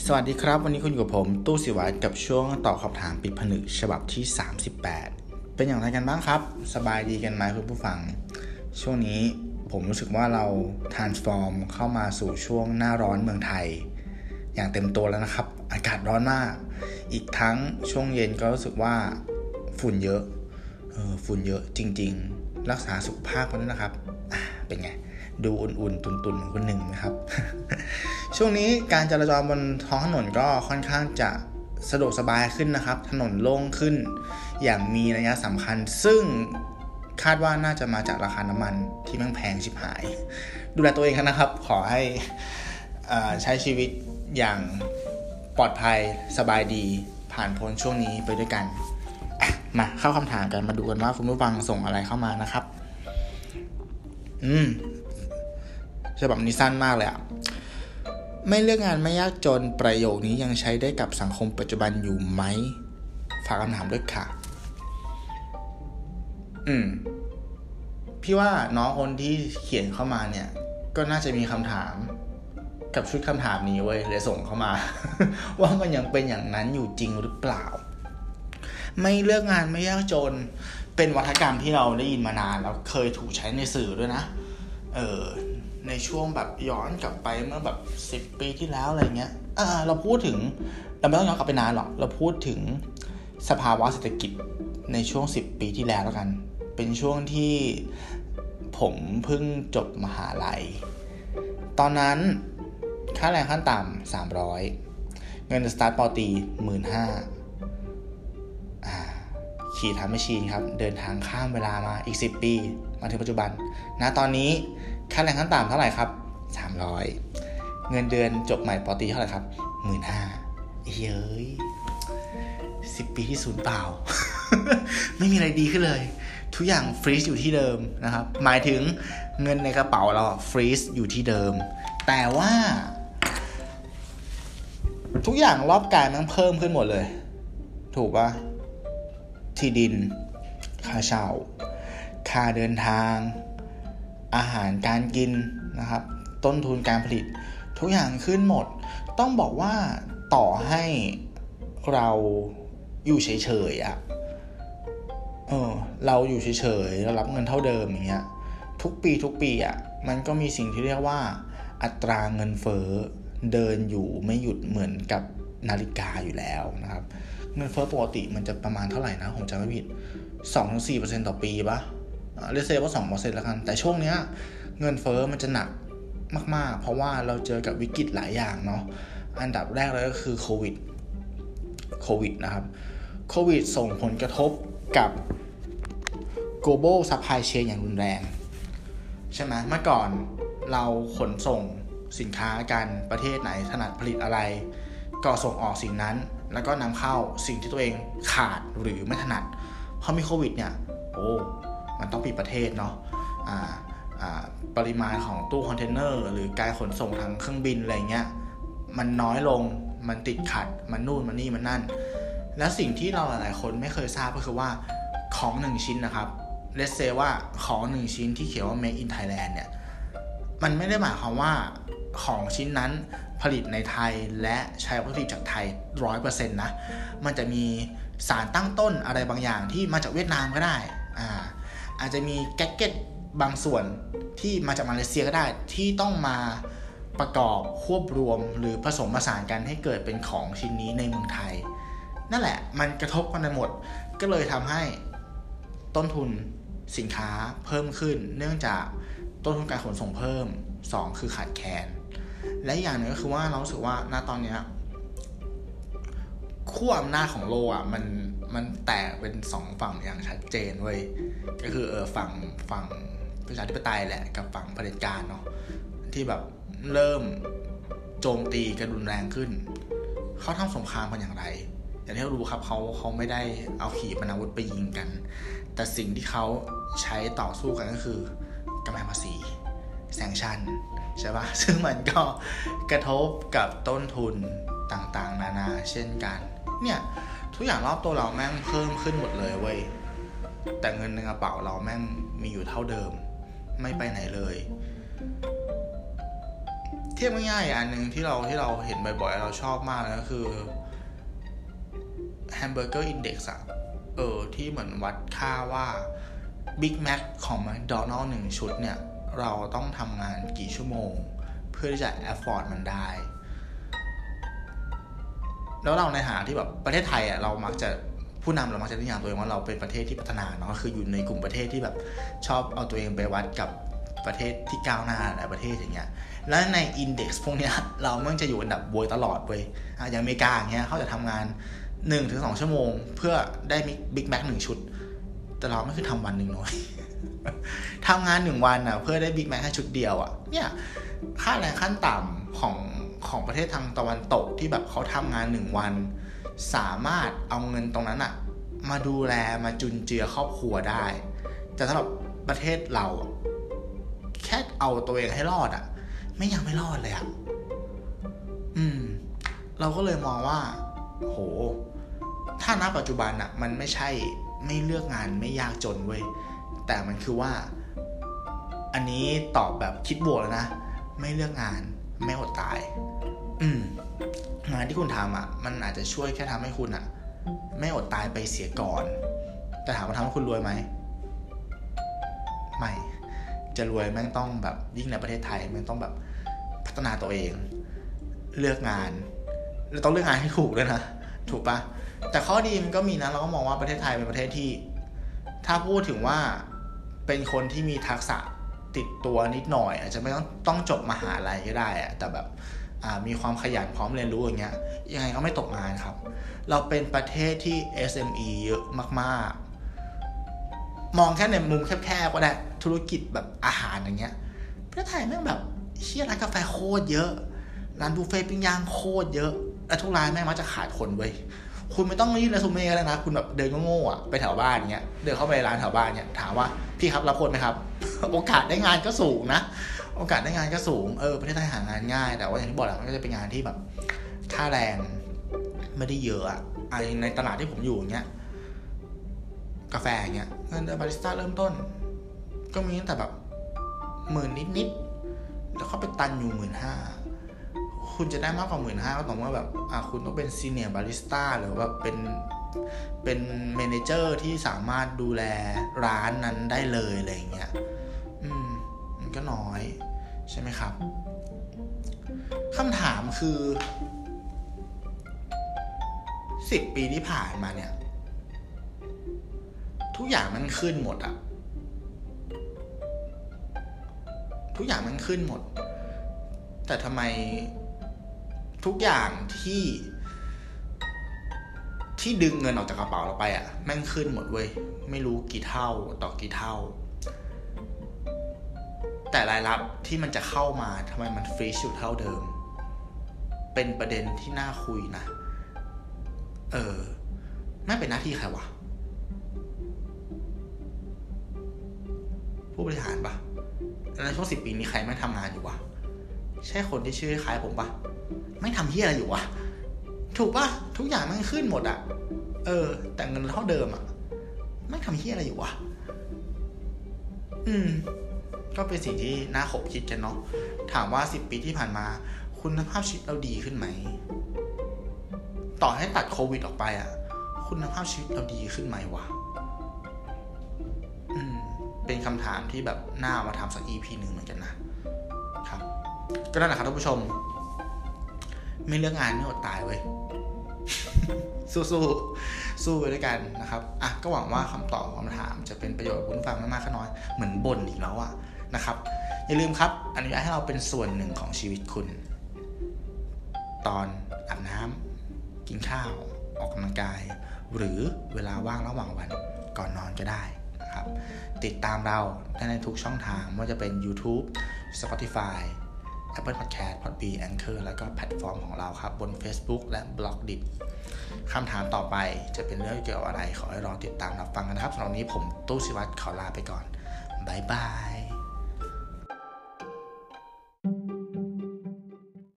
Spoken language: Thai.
สวัสดีครับ วันนี้คุณอยู่กับผม ตู้สิวัตกับช่วงตอบคำถามปิดผนึกฉบับที่ 38 เป็นอย่างไรกันบ้างครับ สบายดีกันไหมคุณผู้ฟัง ช่วงนี้ผมรู้สึกว่าเรา transform เข้ามาสู่ช่วงหน้าร้อนเมืองไทย อย่างเต็มตัวแล้วนะครับ อากาศร้อนมาก อีกทั้งช่วงเย็นก็รู้สึกว่าฝุ่นเยอะเออฝุ่นเยอะจริง ๆ รักษาสุขภาพกันด้วยนะครับ เป็นไง ดูอุ่นๆ ตุนๆคนหนึ่งนะครับ ช่วงนี้การจราจรบนท้องถนนก็ค่อนข้างจะสะดวกสบายขึ้นนะครับ ถนนโล่งขึ้น อย่างมีนัยสำคัญ ซึ่งคาดว่าน่าจะมาจากราคาน้ำมันที่มันแพงชิบหาย ดูแลตัวเองนะครับ ขอให้ใช้ชีวิตอย่างปลอดภัยสบายดีผ่านพ้นช่วงนี้ไปด้วยกัน มาเข้าคำถามกันมาดูกันว่าคุณผู้ฟังส่งอะไรเข้ามานะครับ อืม ฉบับนี้สั้นมากเลยอะไม่เลือกงานไม่ยากจนประโยคนี้ยังใช้ได้กับสังคมปัจจุบันอยู่ไหม ฝากคำถามด้วยค่ะ อืม พี่ว่าน้องคนที่เขียนเข้ามาเนี่ย ก็น่าจะมีคำถาม กับชุดคำถามนี้เว้ยเลยส่งเข้ามา ว่ามันยังเป็นอย่างนั้นอยู่จริงหรือเปล่า ไม่เลือกงานไม่ยากจน เป็นวัฒกรรมที่เราได้ยินมานานแล้วเคยถูกใช้ในสื่อด้วยนะ เออ ในช่วงแบบย้อนกลับไปเมื่อแบบสิบปีที่แล้วอะไรเงี้ยเราพูดถึงเราไม่ต้องย้อนกลับไปนานหรอก เราพูดถึงสภาวะเศรษฐกิจในช่วงสิบปีที่แล้วแล้วกัน เป็นช่วงที่ผมเพิ่งจบมหาลัย ตอนนั้นค่าแรงขั้นต่ำสามร้อยเงินสตาร์ทปอตีหมื่นห้าขี่ time machine ครับ เดินทางข้ามเวลามาอีก 10 ปี มาถึงปัจจุบันณตอนนี้ ค่าแรงขั้นต่ำเท่าไหร่ครับ 300 เงินเดือนจบใหม่ป.ตรีเท่าไหร่ครับหมื่นห้าเย้ยสิบปีที่ศูนย์เปล่า ไม่มีอะไรดีขึ้นเลย ทุกอย่าง freeze อยู่ที่เดิมนะครับ หมายถึงเงินในกระเป๋าเรา freeze อยู่ที่เดิม แต่ว่า ทุกอย่างรอบกายมันเพิ่มขึ้นหมดเลย ถูกปะที่ดิน ค่าเช่า ค่าเดินทาง อาหารการกินนะครับ ต้นทุนการผลิต ทุกอย่างขึ้นหมด ต้องบอกว่าต่อให้เราอยู่เฉยๆอะ่ะเออเราอยู่เฉยๆเรารับเงินเท่าเดิมอย่างเงี้ยทุกปีทุกปีอะ่ะมันก็มีสิ่งที่เรียกว่า อัตราเงินเฟ้อเดินอยู่ไม่หยุดเหมือนกับนาฬิกาอยู่แล้วนะครับ เงินเฟ้อปกติมันจะประมาณเท่าไหร่นะผมจำไม่ผิด2-4%ต่อปีปะ เรียกเซว่าสองเปอร์เซ็นต์แล้วกัน แต่ช่วงเนี้ยเงินเฟอ้อมันจะหนักมาก ๆ เพราะว่าเราเจอกับวิกฤตหลายอย่างเนาะอันดับแรกเลยก็คือโควิดโควิดนะครับโควิดส่งผลกระทบกับ global supply chain อย่างรุนแรง ใช่ไหมเมื่อก่อนเราขนส่งสินค้ากันประเทศไหนถนัดผลิตอะไร ก็ส่งออกสิ่งนั้น แล้วก็นำเข้าสิ่งที่ตัวเองขาดหรือไม่ถนัดพอมีโควิดเนี่ย โอ้ มันต้องปิดประเทศเนาะปริมาณของตู้คอนเทนเนอร์หรือการขนส่งทางเครื่องบินอะไรเงี้ยมันน้อยลงมันติดขัด มันนู่นมันนี่มันนั่น แล้วสิ่งที่เราหลายๆ คนไม่เคยทราบก็คือว่าของหนึ่งชิ้นนะครับเลสเซว่าของหนึ่งชิ้นที่เขียนว่า made in Thailand เนี่ยมันไม่ได้หมายความว่าของชิ้นนั้นผลิตในไทยและใช้วัตถุดิบจากไทยร้อยเปอร์เซ็นต์นะ มันจะมีสารตั้งต้นอะไรบางอย่างที่มาจากเวียดนามก็ได้ อาจจะมีแก๊กเก็ตบางส่วนที่มาจากมาเลเซียก็ได้ที่ต้องมาประกอบควบรวมหรือผสมผสานกันให้เกิดเป็นของชิ้นนี้ในเมืองไทย นั่นแหละมันกระทบกันไปหมด ก็เลยทำให้ต้นทุนสินค้าเพิ่มขึ้น เนื่องจากต้นทุนการขนส่งเพิ่ม 2 คือขาดแคลนและอย่างหนึ่งก็คือว่าเราสึกว่าณตอนนี้ขั้วอำนาจของโลอะมัน มันแตกเป็นสองฝั่งอย่างชัดเจนเว้ยก็คือเออฝั่งฝั่งประชาธิปไตยแหละกับฝั่งเผด็จการเนาะที่แบบเริ่มโจมตีกันรุนแรงขึ้น เขาทำสงครามกันอย่างไร อย่างที่เรารู้ครับเขาเขาไม่ได้เอาขีปนาวุธไปยิงกัน แต่สิ่งที่เขาใช้ต่อสู้กันก็คือกำแพงภาษีแซงชันใช่ปะซึ่งมันก็กระทบกับต้นทุนต่างๆ นานาเช่นกัน เนี่ย ทุกอย่างรอบตัวเราแม่งเพิ่มขึ้นหมดเลยเว้ยแต่เงินในกระเป๋าเราแม่งมีอยู่เท่าเดิม ไม่ไปไหนเลย เทียบง่ายๆอันหนึ่งที่เราที่เราเห็นบ่อยๆเราชอบมากเลยก็คือ hamburger index อะเออ ที่เหมือนวัดค่าว่า Big Mac ของ McDonald หนึ่งชุดเนี่ย เราต้องทำงานกี่ชั่วโมง เพื่อที่จะ afford มันได้ แล้วเราในฐานะที่แบบประเทศไทยอะเรามักจะผู้นำเรามักจะนิยามตัวเองว่าเราเป็นประเทศที่พัฒนาเนาะคืออยู่ในกลุ่มประเทศที่แบบชอบเอาตัวเองไปวัดกับประเทศที่ก้าวหน้าหลายประเทศอย่างเงี้ย แล้วใน index พวกเนี้ยเรามักจะอยู่อันดับบ๊วยตลอดเว้ยอย่างอเมริกาอย่างเงี้ยเขาจะทำงานหนึ่งถึงสองชั่วโมง เพื่อได้ Big Mac หนึ่งชุด แต่เราไม่คือทำวันหนึ่งน้อยทำงานหนึ่งวันอะเพื่อได้ Big Mac แค่ชุดเดียวอะเนี่ยค่าแรงขั้นต่ำของ ของประเทศทางตะวันตกที่แบบเขาทำงานหนึ่งวัน สามารถเอาเงินตรงนั้นอะมาดูแลมาจุนเจือครอบครัวได้ แต่สำหรับประเทศเราแค่เอาตัวเองให้รอดอะไม่ยังไม่รอดเลยอะอืม เราก็เลยมองว่า โห ถ้าณปัจจุบันอะมันไม่ใช่ไม่เลือกงานไม่ยากจนเว้ยแต่มันคือว่า อันนี้ตอบแบบคิดบวกแล้วนะ ไม่เลือกงาน ไม่อดตาย อืมงานที่คุณทำอะ มันอาจจะช่วยแค่ทำให้คุณอะ ไม่อดตายไปเสียก่อน แต่ถามว่าทำให้คุณรวยไหมไม่ จะรวยแม่งต้องแบบยิ่งในประเทศไทยแม่งต้องแบบพัฒนาตัวเอง เลือกงาน แล้วต้องเลือกงานให้ถูกด้วยนะ ถูกปะแต่ข้อดีมันก็มีนะ เราก็มองว่าประเทศไทยเป็นประเทศที่ ถ้าพูดถึงว่าเป็นคนที่มีทักษะ ติดตัวนิดหน่อย อาจจะไม่ต้องต้องจบมหาลัยก็ได้อะแต่แบบมีความขยันพร้อมเรียนรู้อย่างเงี้ยยังไงก็ไม่ตกงานครับ เราเป็นประเทศที่ SME เยอะมากๆ มองแค่ในมุมแคบๆก็ได้ธุรกิจแบบอาหารอย่างเงี้ยประเทศไทยแม่งแบบเชี่ยร้านกาแฟโคตรเยอะร้านบุฟเฟ่ปิ้งย่างโคตรเยอะ และทุกร้านแม่งมักจะขาดคนเว้ย คุณไม่ต้องรีบเรซูเม่ก็ได้นะ คุณแบบเดินโง่ๆอะไปแถวบ้านเงี้ย เดินเข้าไปร้านแถวบ้านเงี้ยถามว่าพี่ครับรับคนไหมครับ โอกาสได้งานก็สูงนะ โอกาสได้งานก็สูง เออ ประเทศไทยหางานง่าย แต่ว่าอย่างที่บอกแหละมันก็จะเป็นงานที่แบบค่าแรงไม่ได้เยอะอะในตลาดที่ผมอยู่เงี้ย กาแฟเงี้ยเงินเดือนบาริสต้าเริ่มต้น ก็มีตั้งแต่แบบหมื่นนิดๆแล้วเขาไปตันอยู่หมื่นห้า คุณจะได้มากกว่าหมื่นห้าก็ต่อเมื่อแบบอะคุณต้องเป็น senior barista หรือว่าเป็นเป็น manager ที่สามารถดูแลร้านนั้นได้เลยอะไรเงี้ยอืมมันก็น้อยใช่ไหมครับคำถามคือสิบปีที่ผ่านมาเนี่ย ทุกอย่างมันขึ้นหมดอะทุกอย่างมันขึ้นหมด แต่ทำไม ทุกอย่างที่ที่ดึงเงินออกจากกระเป๋าเราไปอะแม่งขึ้นหมดเว้ย ไม่รู้กี่เท่าต่อกี่เท่า แต่รายรับที่มันจะเข้ามาทำไมมันฟรีชอยู่เท่าเดิม เป็นประเด็นที่น่าคุยนะ เออไม่เป็นหน้าที่ใครวะ ผู้บริหารปะในช่วงสิบปีนี้ใครไม่ทำงานอยู่วะ ใช่คนที่ชื่อคล้ายผมปะไม่ทำเฮียอะไรอยู่วะ ถูกปะทุกอย่างมันขึ้นหมดอะเออ แต่เงินเท่าเดิมอะไม่ทำเฮียอะไรอยู่วะ อืม ก็เป็นสิ่งที่น่าขบคิดกันเนาะ ถามว่าสิบปีที่ผ่านมา คุณภาพชีวิตเราดีขึ้นไหม ต่อให้ตัดโควิดออกไปอะคุณภาพชีวิตเราดีขึ้นไหมวะ อืม เป็นคำถามที่แบบน่ามาทำสัก EP หนึ่งเหมือนกันนะ ก็นั่นแหละครับท่านผู้ชม ไม่เลือกงานไม่อดตายเว้ยสู้สู้สู้ไปด้วยกันนะครับอะก็หวังว่าคำตอบคำถามจะเป็นประโยชน์คุณฟังไม่มากก็น้อยเหมือนบ่นอีกแล้วอะนะครับ อย่าลืมครับอนุญาตให้เราเป็นส่วนหนึ่งของชีวิตคุณ ตอนอาบน้ำกินข้าว ออกกำลังกาย หรือเวลาว่างระหว่างวันก่อนนอนก็ได้นะครับ ติดตามเราได้ในทุกช่องทางไม่ว่าจะเป็น YouTube Spotify Apple Podcast Podbean Anchor แล้วก็แพลตฟอร์มของเราครับ บน Facebook และ b l o g d i t คำถามต่อไปจะเป็นเรื่องเกี่ยวกับอะไร ขอให้รอติดตามรับฟังกันนะครับสำหรับนี้ผมตู้สิวัตรขอลาไปก่อนบ๊ายบาย